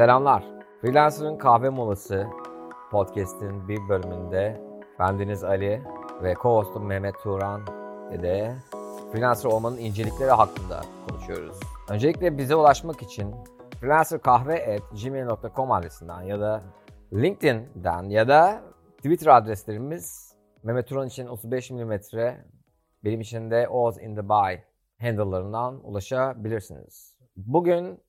Selamlar. Freelancer'ın kahve molası podcast'in bir bölümünde bendeniz Ali ve co-hostum Mehmet Turan ile freelancer olmanın incelikleri hakkında konuşuyoruz. Öncelikle bize ulaşmak için freelancerkahve.gmail.com adresinden ya da LinkedIn'den ya da Twitter adreslerimiz Mehmet Turan için 35 mm, benim için de Oz in the Bay handle'larından ulaşabilirsiniz. Bugün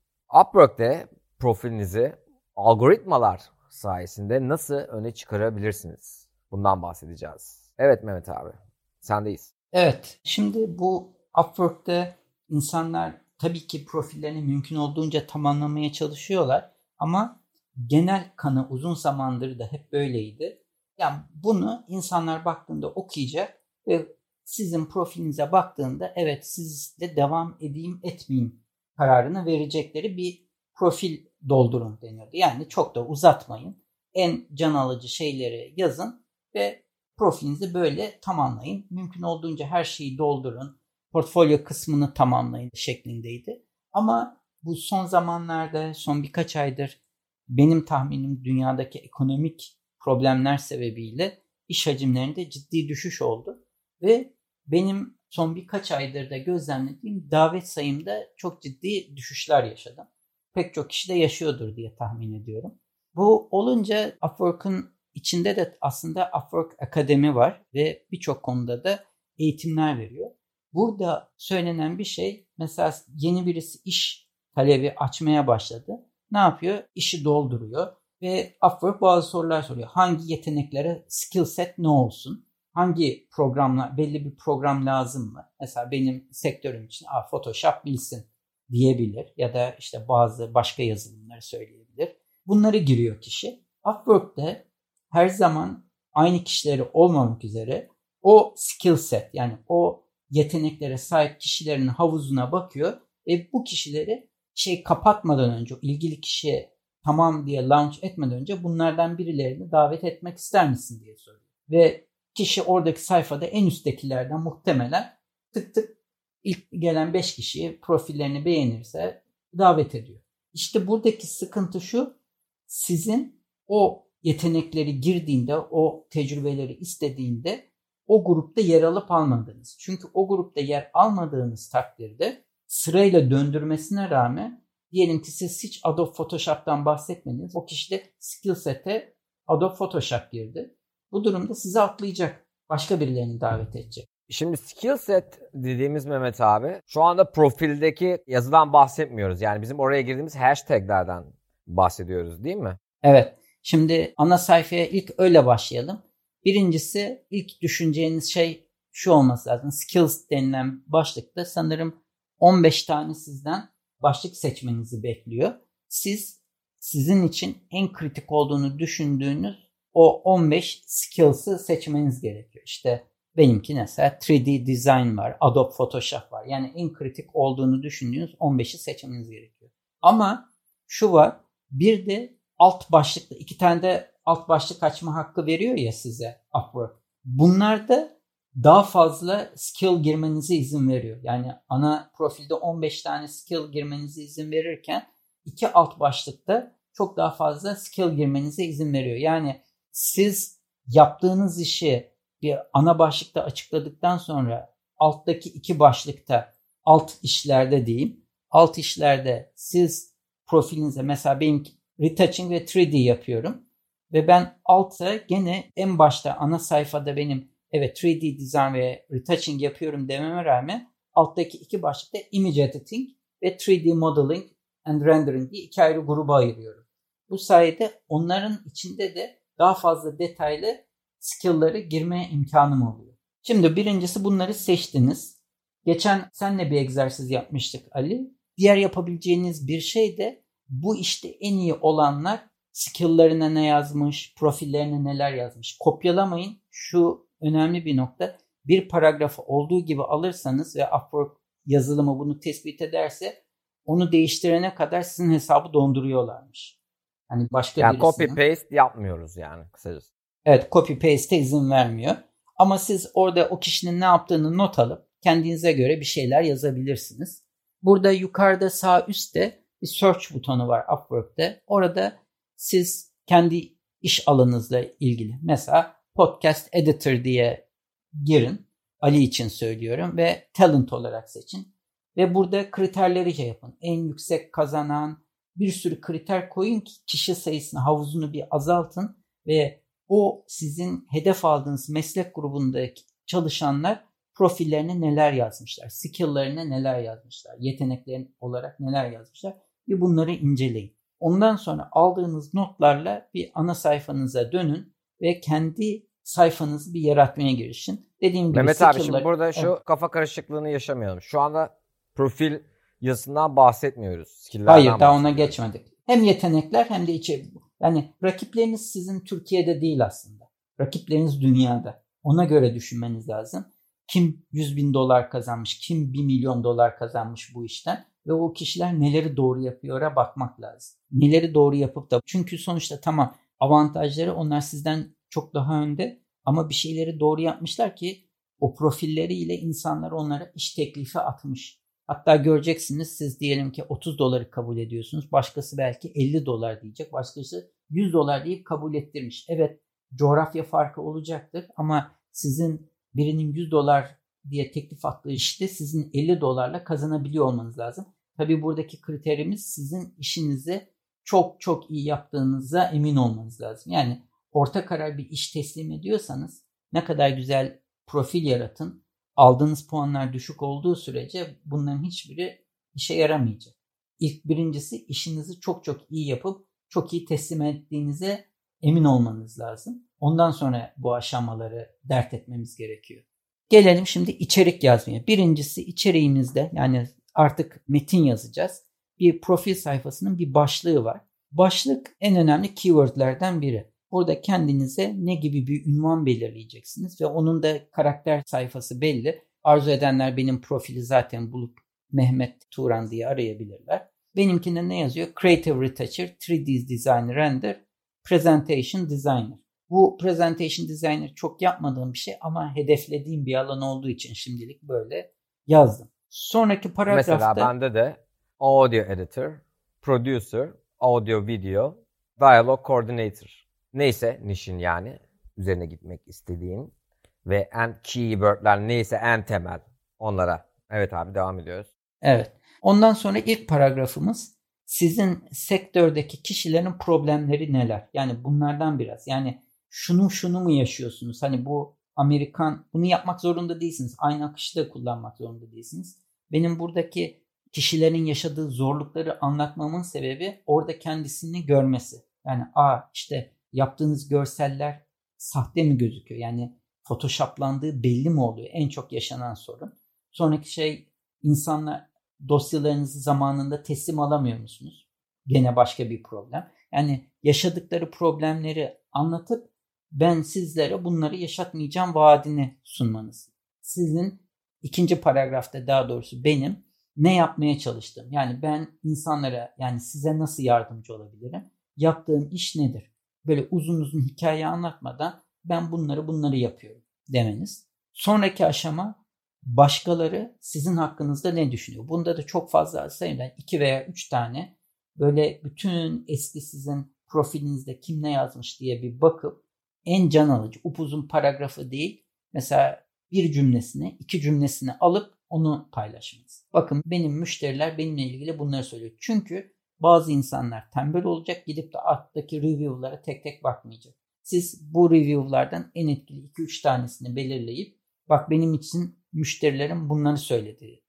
Upwork'te profilinizi algoritmalar sayesinde nasıl öne çıkarabilirsiniz? Bundan bahsedeceğiz. Evet Mehmet abi, sendeyiz. Evet, şimdi bu Upwork'te insanlar tabii ki profillerini mümkün olduğunca tamamlamaya çalışıyorlar ama genel kanı uzun zamandır da hep böyleydi. Yani bunu insanlar baktığında okuyacak ve sizin profilinize baktığında evet sizle devam edeyim etmeyeyim kararını verecekleri bir profil doldurun deniyordu. Yani çok da uzatmayın. En can alıcı şeyleri yazın ve profilinizi böyle tamamlayın. Mümkün olduğunca her şeyi doldurun. Portfolyo kısmını tamamlayın şeklindeydi. Ama bu son zamanlarda, son birkaç aydır benim tahminim dünyadaki ekonomik problemler sebebiyle iş hacimlerinde ciddi düşüş oldu. Ve benim son birkaç aydır da gözlemlediğim davet sayımda çok ciddi düşüşler yaşadım. Pek çok kişi de yaşıyordur diye tahmin ediyorum. Bu olunca Upwork'ın içinde de aslında Upwork Akademi var ve birçok konuda da eğitimler veriyor. Burada söylenen bir şey mesela yeni birisi iş talebi açmaya başladı. Ne yapıyor? İşi dolduruyor ve Upwork bazı sorular soruyor. Hangi yeteneklere skill set ne olsun? hangi programla belli bir program lazım mı? Mesela benim sektörüm için Aa, Photoshop bilsin diyebilir ya da işte bazı başka yazılımları söyleyebilir. Bunları giriyor kişi. Upwork'te her zaman aynı kişileri olmamak üzere o skill set yani o yeteneklere sahip kişilerin havuzuna bakıyor ve bu kişileri şey kapatmadan önce ilgili kişiye tamam diye launch etmeden önce bunlardan birilerini davet etmek ister misin diye soruyor. Ve kişi oradaki sayfada en üsttekilerden muhtemelen tık tık ilk gelen 5 kişiyi profillerini beğenirse davet ediyor. İşte buradaki sıkıntı şu sizin o yetenekleri girdiğinde o tecrübeleri istediğinde o grupta yer alıp almadığınız. Çünkü o grupta yer almadığınız takdirde sırayla döndürmesine rağmen diyelim ki siz hiç Adobe Photoshop'tan bahsetmediniz. O kişi de skill set'e Adobe Photoshop girdi. Bu durumda sizi atlayacak. Başka birilerini davet edecek. Şimdi skill set dediğimiz Mehmet abi şu anda profildeki yazıdan bahsetmiyoruz. Yani bizim oraya girdiğimiz hashtaglerden bahsediyoruz değil mi? Evet. Şimdi ana sayfaya ilk öyle başlayalım. Birincisi ilk düşüneceğiniz şey şu olması lazım. Skills denilen başlıkta sanırım 15 tane sizden başlık seçmenizi bekliyor. Siz sizin için en kritik olduğunu düşündüğünüz o 15 skills'ı seçmeniz gerekiyor. İşte benimki mesela 3D design var, Adobe Photoshop var. Yani en kritik olduğunu düşündüğünüz 15'i seçmeniz gerekiyor. Ama şu var, bir de alt başlıkta iki tane de alt başlık açma hakkı veriyor ya size Upwork. Bunlarda daha fazla skill girmenize izin veriyor. Yani ana profilde 15 tane skill girmenize izin verirken iki alt başlıkta çok daha fazla skill girmenize izin veriyor. Yani siz yaptığınız işi bir ana başlıkta açıkladıktan sonra alttaki iki başlıkta alt işlerde diyeyim. Alt işlerde siz profilinize mesela benim retouching ve 3D yapıyorum. Ve ben altta gene en başta ana sayfada benim evet 3D design ve retouching yapıyorum dememe rağmen alttaki iki başlıkta image editing ve 3D modeling and rendering diye iki ayrı gruba ayırıyorum. Bu sayede onların içinde de daha fazla detaylı skill'ları girmeye imkanım oluyor. Şimdi birincisi bunları seçtiniz. Geçen senle bir egzersiz yapmıştık Ali. Diğer yapabileceğiniz bir şey de bu işte en iyi olanlar skill'larına ne yazmış, profillerine neler yazmış. Kopyalamayın. Şu önemli bir nokta. Bir paragrafı olduğu gibi alırsanız ve Upwork yazılımı bunu tespit ederse onu değiştirene kadar sizin hesabı donduruyorlarmış. Hani başka yani birisinin... copy paste yapmıyoruz yani kısacası. Evet copy paste izin vermiyor. Ama siz orada o kişinin ne yaptığını not alıp kendinize göre bir şeyler yazabilirsiniz. Burada yukarıda sağ üstte bir search butonu var Upwork'te. Orada siz kendi iş alanınızla ilgili mesela podcast editor diye girin. Ali için söylüyorum ve talent olarak seçin. Ve burada kriterleri şey yapın. En yüksek kazanan bir sürü kriter koyun ki kişi sayısını havuzunu bir azaltın ve o sizin hedef aldığınız meslek grubundaki çalışanlar profillerine neler yazmışlar, skill'larına neler yazmışlar, yeteneklerin olarak neler yazmışlar bir bunları inceleyin. Ondan sonra aldığınız notlarla bir ana sayfanıza dönün ve kendi sayfanızı bir yaratmaya girişin. Dediğim gibi Mehmet abi şimdi burada şu evet. kafa karışıklığını yaşamayalım. Şu anda profil yazısından bahsetmiyoruz. Skill'lerden Hayır daha ona geçmedik. Hem yetenekler hem de içi. Yani rakipleriniz sizin Türkiye'de değil aslında. Rakipleriniz dünyada. Ona göre düşünmeniz lazım. Kim 100 bin dolar kazanmış, kim 1 milyon dolar kazanmış bu işten ve o kişiler neleri doğru yapıyor'a bakmak lazım. Neleri doğru yapıp da çünkü sonuçta tamam avantajları onlar sizden çok daha önde ama bir şeyleri doğru yapmışlar ki o profilleriyle insanlar onlara iş teklifi atmış. Hatta göreceksiniz siz diyelim ki 30 doları kabul ediyorsunuz. Başkası belki 50 dolar diyecek. Başkası 100 dolar deyip kabul ettirmiş. Evet coğrafya farkı olacaktır ama sizin birinin 100 dolar diye teklif attığı işte sizin 50 dolarla kazanabiliyor olmanız lazım. Tabi buradaki kriterimiz sizin işinizi çok çok iyi yaptığınıza emin olmanız lazım. Yani orta karar bir iş teslim ediyorsanız ne kadar güzel profil yaratın. Aldığınız puanlar düşük olduğu sürece bunların hiçbiri işe yaramayacak. İlk birincisi işinizi çok çok iyi yapıp çok iyi teslim ettiğinize emin olmanız lazım. Ondan sonra bu aşamaları dert etmemiz gerekiyor. Gelelim şimdi içerik yazmaya. Birincisi içeriğimizde yani artık metin yazacağız. Bir profil sayfasının bir başlığı var. Başlık en önemli keywordlerden biri. Burada kendinize ne gibi bir ünvan belirleyeceksiniz ve onun da karakter sayfası belli. Arzu edenler benim profili zaten bulup Mehmet Turan diye arayabilirler. Benimkinde ne yazıyor? Creative Retoucher, 3D Design Render, Presentation Designer. Bu Presentation Designer çok yapmadığım bir şey ama hedeflediğim bir alan olduğu için şimdilik böyle yazdım. Sonraki paragrafta... Mesela bende de Audio Editor, Producer, Audio Video, Dialogue Coordinator. Neyse nişin yani üzerine gitmek istediğin ve en keywordler neyse en temel onlara. Evet abi devam ediyoruz. Evet. Ondan sonra ilk paragrafımız sizin sektördeki kişilerin problemleri neler? Yani bunlardan biraz. Yani şunu şunu mu yaşıyorsunuz? Hani bu Amerikan bunu yapmak zorunda değilsiniz. Aynı akışı da kullanmak zorunda değilsiniz. Benim buradaki kişilerin yaşadığı zorlukları anlatmamın sebebi orada kendisini görmesi. Yani a işte yaptığınız görseller sahte mi gözüküyor? Yani photoshoplandığı belli mi oluyor? En çok yaşanan sorun. Sonraki şey insanlar dosyalarınızı zamanında teslim alamıyor musunuz? Gene başka bir problem. Yani yaşadıkları problemleri anlatıp ben sizlere bunları yaşatmayacağım vaadini sunmanız. Sizin ikinci paragrafta daha doğrusu benim ne yapmaya çalıştım? Yani ben insanlara yani size nasıl yardımcı olabilirim? Yaptığım iş nedir? Böyle uzun uzun hikaye anlatmadan ben bunları bunları yapıyorum demeniz. Sonraki aşama başkaları sizin hakkınızda ne düşünüyor? Bunda da çok fazla sayıda iki veya üç tane böyle bütün eski sizin profilinizde kim ne yazmış diye bir bakıp en can alıcı upuzun paragrafı değil mesela bir cümlesini iki cümlesini alıp onu paylaşmanız. Bakın benim müşteriler benimle ilgili bunları söylüyor. Çünkü bazı insanlar tembel olacak gidip de alttaki review'lara tek tek bakmayacak. Siz bu review'lardan en etkili 2-3 tanesini belirleyip bak benim için müşterilerim bunları söyledi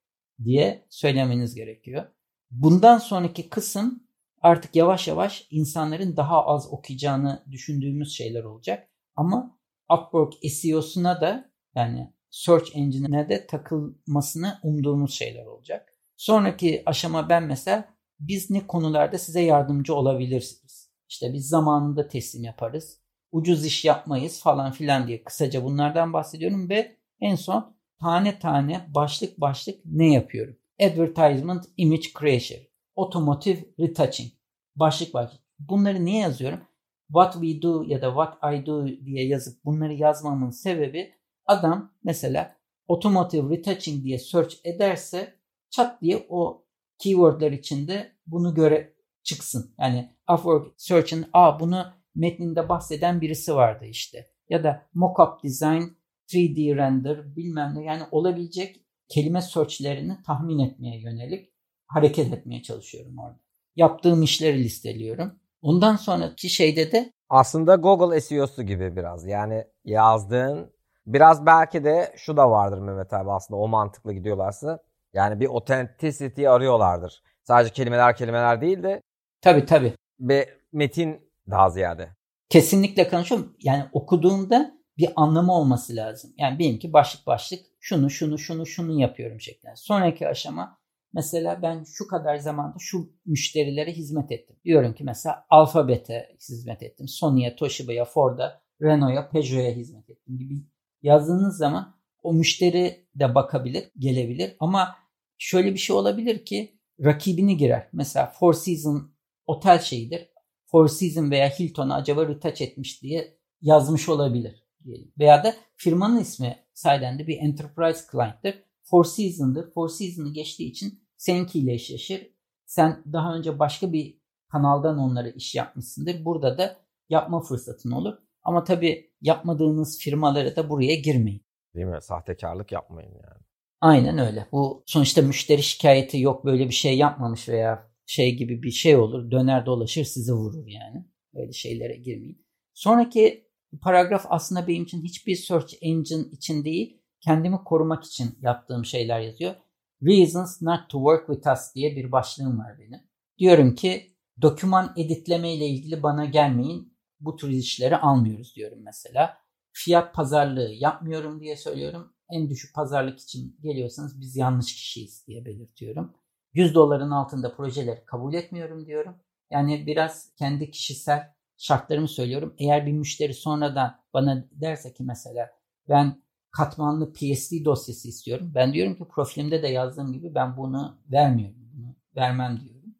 diye söylemeniz gerekiyor. Bundan sonraki kısım artık yavaş yavaş insanların daha az okuyacağını düşündüğümüz şeyler olacak. Ama Upwork SEO'suna da yani search engine'ine de takılmasını umduğumuz şeyler olacak. Sonraki aşama ben mesela biz ne konularda size yardımcı olabilirsiniz? İşte biz zamanında teslim yaparız. Ucuz iş yapmayız falan filan diye kısaca bunlardan bahsediyorum ve en son tane tane başlık başlık ne yapıyorum? Advertisement Image Creation, Automotive Retouching, başlık başlık. Bunları niye yazıyorum? What we do ya da what I do diye yazıp bunları yazmamın sebebi adam mesela automotive retouching diye search ederse çat diye o keywordler içinde bunu göre çıksın. Yani Upwork Search'ın a bunu metninde bahseden birisi vardı işte. Ya da mockup design, 3D render bilmem ne yani olabilecek kelime search'lerini tahmin etmeye yönelik hareket etmeye çalışıyorum orada. Yaptığım işleri listeliyorum. Ondan sonraki şeyde de aslında Google SEO'su gibi biraz. Yani yazdığın biraz belki de şu da vardır Mehmet abi aslında o mantıklı gidiyorlarsa. Yani bir authenticity arıyorlardır. Sadece kelimeler kelimeler değil de tabii tabii. Ve metin daha ziyade. Kesinlikle konuşuyorum. Yani okuduğumda bir anlamı olması lazım. Yani benim ki başlık başlık şunu şunu şunu şunu yapıyorum şeklinde. Sonraki aşama mesela ben şu kadar zamanda şu müşterilere hizmet ettim. Diyorum ki mesela Alphabet'e hizmet ettim. Sony'ye, Toshiba'ya, Ford'a, Renault'a, Peugeot'a hizmet ettim gibi yazdığınız zaman o müşteri de bakabilir, gelebilir. Ama şöyle bir şey olabilir ki rakibini girer. Mesela Four Seasons otel şeyidir. Four Seasons veya Hilton'a acaba retouch etmiş diye yazmış olabilir diyelim. Veya da firmanın ismi sayeden bir enterprise client'tir. Four Seasons'dır. Four Seasons'ı geçtiği için seninkiyle eşleşir. Sen daha önce başka bir kanaldan onlara iş yapmışsındır. Burada da yapma fırsatın olur. Ama tabii yapmadığınız firmalara da buraya girmeyin. Değil mi? Sahtekarlık yapmayın yani. Aynen öyle. Bu sonuçta müşteri şikayeti yok böyle bir şey yapmamış veya şey gibi bir şey olur. Döner dolaşır sizi vurur yani. Böyle şeylere girmeyin. Sonraki paragraf aslında benim için hiçbir search engine için değil, kendimi korumak için yaptığım şeyler yazıyor. Reasons not to work with us diye bir başlığım var benim. Diyorum ki doküman editleme ile ilgili bana gelmeyin. Bu tür işleri almıyoruz diyorum mesela. Fiyat pazarlığı yapmıyorum diye söylüyorum. En düşük pazarlık için geliyorsanız biz yanlış kişiyiz diye belirtiyorum. 100 doların altında projeleri kabul etmiyorum diyorum. Yani biraz kendi kişisel şartlarımı söylüyorum. Eğer bir müşteri sonradan bana derse ki mesela ben katmanlı PSD dosyası istiyorum. Ben diyorum ki profilimde de yazdığım gibi ben bunu vermiyorum. Bunu vermem diyorum.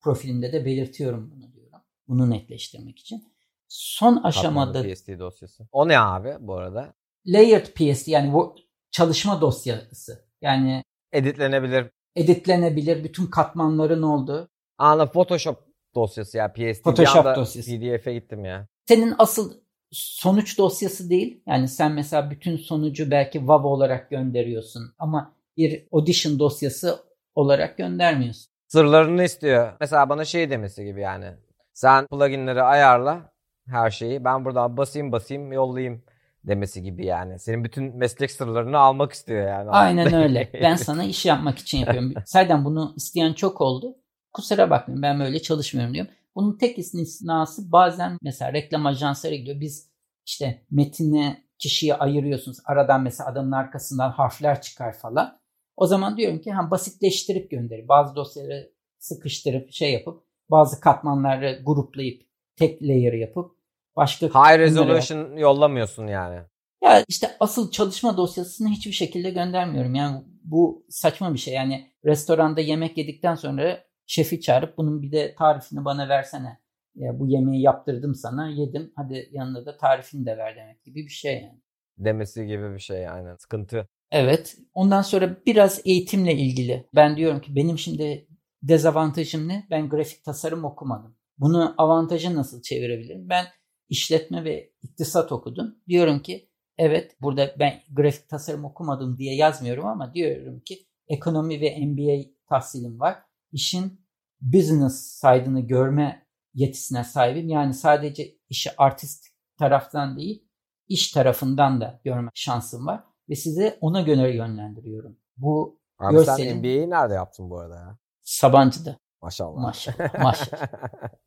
Profilimde de belirtiyorum bunu diyorum. Bunu netleştirmek için. Son aşamada... Katmanlı PSD dosyası. O ne abi bu arada? Layered PSD yani çalışma dosyası. Yani editlenebilir. Editlenebilir. Bütün katmanların olduğu. Anladım. Photoshop dosyası ya. PSD. Photoshop dosyası. PDF'e gittim ya. Senin asıl sonuç dosyası değil. Yani sen mesela bütün sonucu belki WAV olarak gönderiyorsun ama bir audition dosyası olarak göndermiyorsun. Sırlarını istiyor. Mesela bana şey demesi gibi yani. Sen pluginleri ayarla her şeyi. Ben buradan basayım basayım yollayayım demesi gibi yani. Senin bütün meslek sırlarını almak istiyor yani. Aynen öyle. Ben sana iş yapmak için yapıyorum. Zaten bunu isteyen çok oldu. Kusura bakmayın ben böyle çalışmıyorum diyorum. Bunun tek istisnası bazen mesela reklam ajansları gidiyor. Biz işte metine kişiye ayırıyorsunuz. Aradan mesela adamın arkasından harfler çıkar falan. O zaman diyorum ki hem basitleştirip gönderin. Bazı dosyaları sıkıştırıp şey yapıp bazı katmanları gruplayıp tek layer yapıp başka High resolution yollamıyorsun yani. Ya işte asıl çalışma dosyasını hiçbir şekilde göndermiyorum. Yani bu saçma bir şey. Yani restoranda yemek yedikten sonra şefi çağırıp bunun bir de tarifini bana versene. Ya bu yemeği yaptırdım sana, yedim. Hadi yanında da tarifini de ver demek gibi bir şey yani. Demesi gibi bir şey yani. Sıkıntı. Evet. Ondan sonra biraz eğitimle ilgili. Ben diyorum ki benim şimdi dezavantajım ne? Ben grafik tasarım okumadım. Bunu avantajı nasıl çevirebilirim? Ben işletme ve iktisat okudum. Diyorum ki evet burada ben grafik tasarım okumadım diye yazmıyorum ama diyorum ki ekonomi ve MBA tahsilim var. İşin business side'ını görme yetisine sahibim. Yani sadece işi artist taraftan değil, iş tarafından da görme şansım var ve size ona göre yönlendiriyorum. Bu Abi görselin... sen MBA'yi nerede yaptın bu arada ya? Sabancı'da. Maşallah. Maşallah. Maşallah.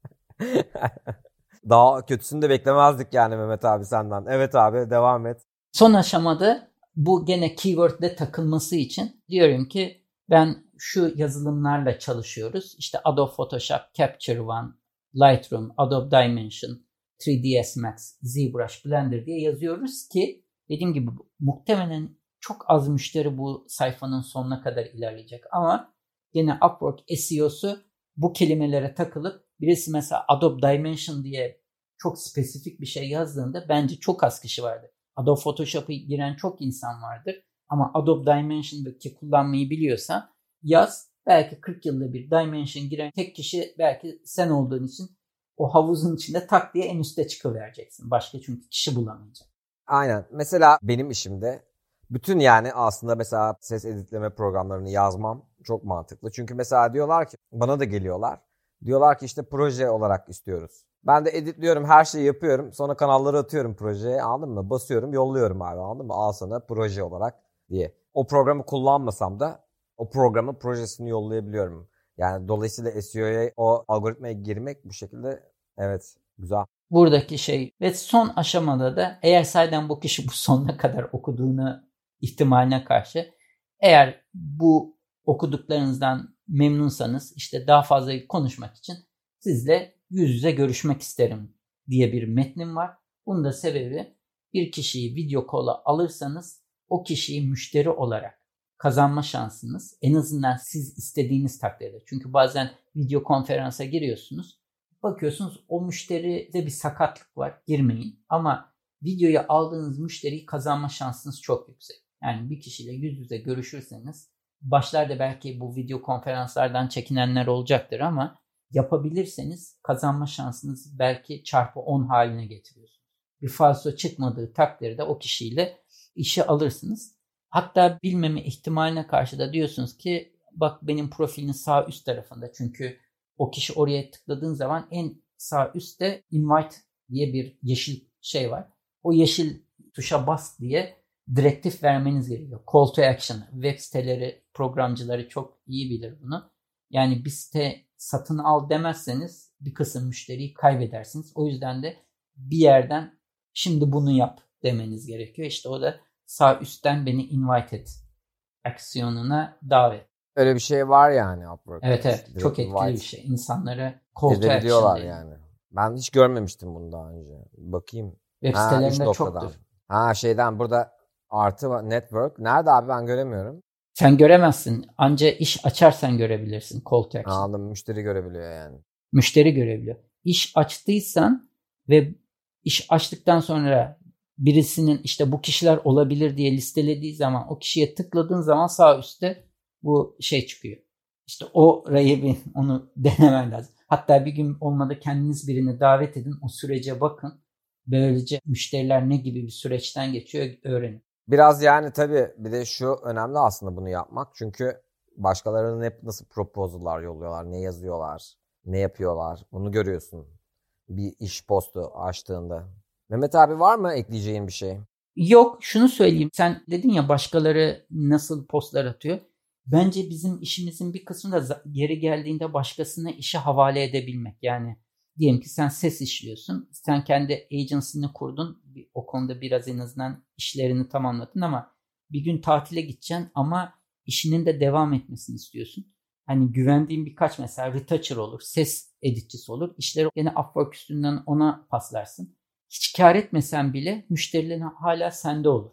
Daha kötüsünü de beklemezdik yani Mehmet abi senden. Evet abi devam et. Son aşamada bu gene keyword'de takılması için diyorum ki ben şu yazılımlarla çalışıyoruz. İşte Adobe Photoshop, Capture One, Lightroom, Adobe Dimension, 3ds Max, ZBrush, Blender diye yazıyoruz ki dediğim gibi muhtemelen çok az müşteri bu sayfanın sonuna kadar ilerleyecek ama yine Upwork SEO'su bu kelimelere takılıp birisi mesela Adobe Dimension diye çok spesifik bir şey yazdığında bence çok az kişi vardır. Adobe Photoshop'ı giren çok insan vardır. Ama Adobe Dimension'daki kullanmayı biliyorsan yaz belki 40 yılda bir Dimension giren tek kişi belki sen olduğun için o havuzun içinde tak diye en üste çıkıvereceksin. Başka çünkü kişi bulamayacak. Aynen. Mesela benim işimde bütün yani aslında mesela ses editleme programlarını yazmam çok mantıklı. Çünkü mesela diyorlar ki bana da geliyorlar. Diyorlar ki işte proje olarak istiyoruz. Ben de editliyorum, her şeyi yapıyorum. Sonra kanalları atıyorum projeye anladın mı? Basıyorum, yolluyorum abi anladın mı? Al sana proje olarak diye. O programı kullanmasam da o programın projesini yollayabiliyorum. Yani dolayısıyla SEO'ya o algoritmaya girmek bu şekilde evet güzel. Buradaki şey ve son aşamada da eğer sayeden bu kişi bu sonuna kadar okuduğunu ihtimaline karşı eğer bu okuduklarınızdan memnunsanız işte daha fazla konuşmak için sizle yüz yüze görüşmek isterim diye bir metnim var. Bunun da sebebi bir kişiyi video kola alırsanız o kişiyi müşteri olarak kazanma şansınız en azından siz istediğiniz takdirde. Çünkü bazen video konferansa giriyorsunuz. Bakıyorsunuz o müşteride bir sakatlık var. Girmeyin. Ama videoyu aldığınız müşteriyi kazanma şansınız çok yüksek. Yani bir kişiyle yüz yüze görüşürseniz başlarda belki bu video konferanslardan çekinenler olacaktır ama yapabilirseniz kazanma şansınız belki çarpı 10 haline getiriyorsunuz. Bir falso çıkmadığı takdirde o kişiyle işi alırsınız. Hatta bilmeme ihtimaline karşı da diyorsunuz ki bak benim profilin sağ üst tarafında çünkü o kişi oraya tıkladığın zaman en sağ üstte invite diye bir yeşil şey var. O yeşil tuşa bas diye direktif vermeniz gerekiyor. Call to action. Web siteleri, programcıları çok iyi bilir bunu. Yani bir site satın al demezseniz bir kısım müşteriyi kaybedersiniz. O yüzden de bir yerden şimdi bunu yap demeniz gerekiyor. İşte o da sağ üstten beni invite et aksiyonuna davet. Öyle bir şey var yani Upwork. Evet evet Direkt çok etkili invite. bir şey. İnsanları call to action yani. Ben hiç görmemiştim bunu daha önce. Bakayım. Web ha, sitelerinde çoktur. Ha şeyden burada artı network. Nerede abi ben göremiyorum. Sen göremezsin. Anca iş açarsan görebilirsin call to action. Anladım. Müşteri görebiliyor yani. Müşteri görebiliyor. İş açtıysan ve iş açtıktan sonra birisinin işte bu kişiler olabilir diye listelediği zaman o kişiye tıkladığın zaman sağ üstte bu şey çıkıyor. İşte o bir onu denemen lazım. Hatta bir gün olmadı kendiniz birini davet edin o sürece bakın. Böylece müşteriler ne gibi bir süreçten geçiyor öğrenin. Biraz yani tabii bir de şu önemli aslında bunu yapmak. Çünkü başkalarının hep nasıl proposal'lar yolluyorlar, ne yazıyorlar, ne yapıyorlar. Bunu görüyorsun bir iş postu açtığında. Mehmet abi var mı ekleyeceğin bir şey? Yok şunu söyleyeyim. Sen dedin ya başkaları nasıl postlar atıyor. Bence bizim işimizin bir kısmı da geri geldiğinde başkasına işi havale edebilmek. Yani diyelim ki sen ses işliyorsun. Sen kendi agency'ni kurdun. O konuda biraz en azından işlerini tamamladın ama bir gün tatile gideceksin ama işinin de devam etmesini istiyorsun. Hani güvendiğin birkaç mesela retoucher olur, ses editçisi olur. İşleri yine Upwork üstünden ona paslarsın. Hiç kar etmesen bile müşterilerin hala sende olur.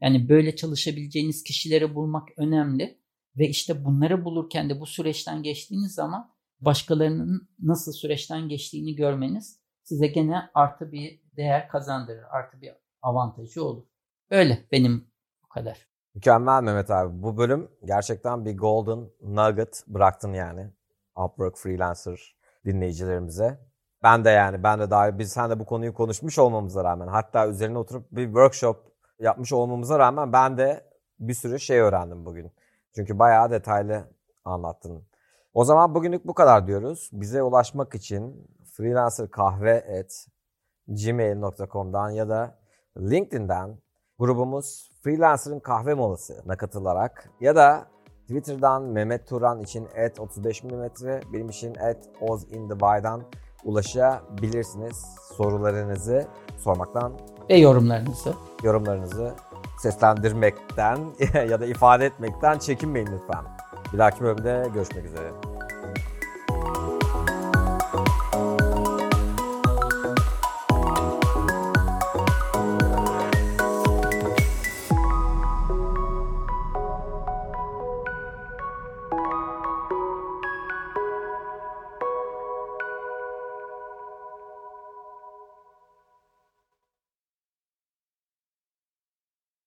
Yani böyle çalışabileceğiniz kişileri bulmak önemli. Ve işte bunları bulurken de bu süreçten geçtiğiniz zaman başkalarının nasıl süreçten geçtiğini görmeniz size gene artı bir değer kazandırır. Artı bir avantajı olur. Öyle benim bu kadar. Mükemmel Mehmet abi. Bu bölüm gerçekten bir golden nugget bıraktın yani. Upwork Freelancer dinleyicilerimize. Ben de yani ben de daha biz sen de bu konuyu konuşmuş olmamıza rağmen hatta üzerine oturup bir workshop yapmış olmamıza rağmen ben de bir sürü şey öğrendim bugün. Çünkü bayağı detaylı anlattın. O zaman bugünlük bu kadar diyoruz. Bize ulaşmak için freelancerkahve.gmail.com'dan ya da LinkedIn'den grubumuz Freelancer'ın kahve molasına katılarak ya da Twitter'dan Mehmet Turan için at 35 mm, benim için at ozintheby.dan ulaşabilirsiniz. Sorularınızı sormaktan ve yorumlarınızı yorumlarınızı seslendirmekten ya da ifade etmekten çekinmeyin lütfen. Bir dahaki bölümde görüşmek üzere.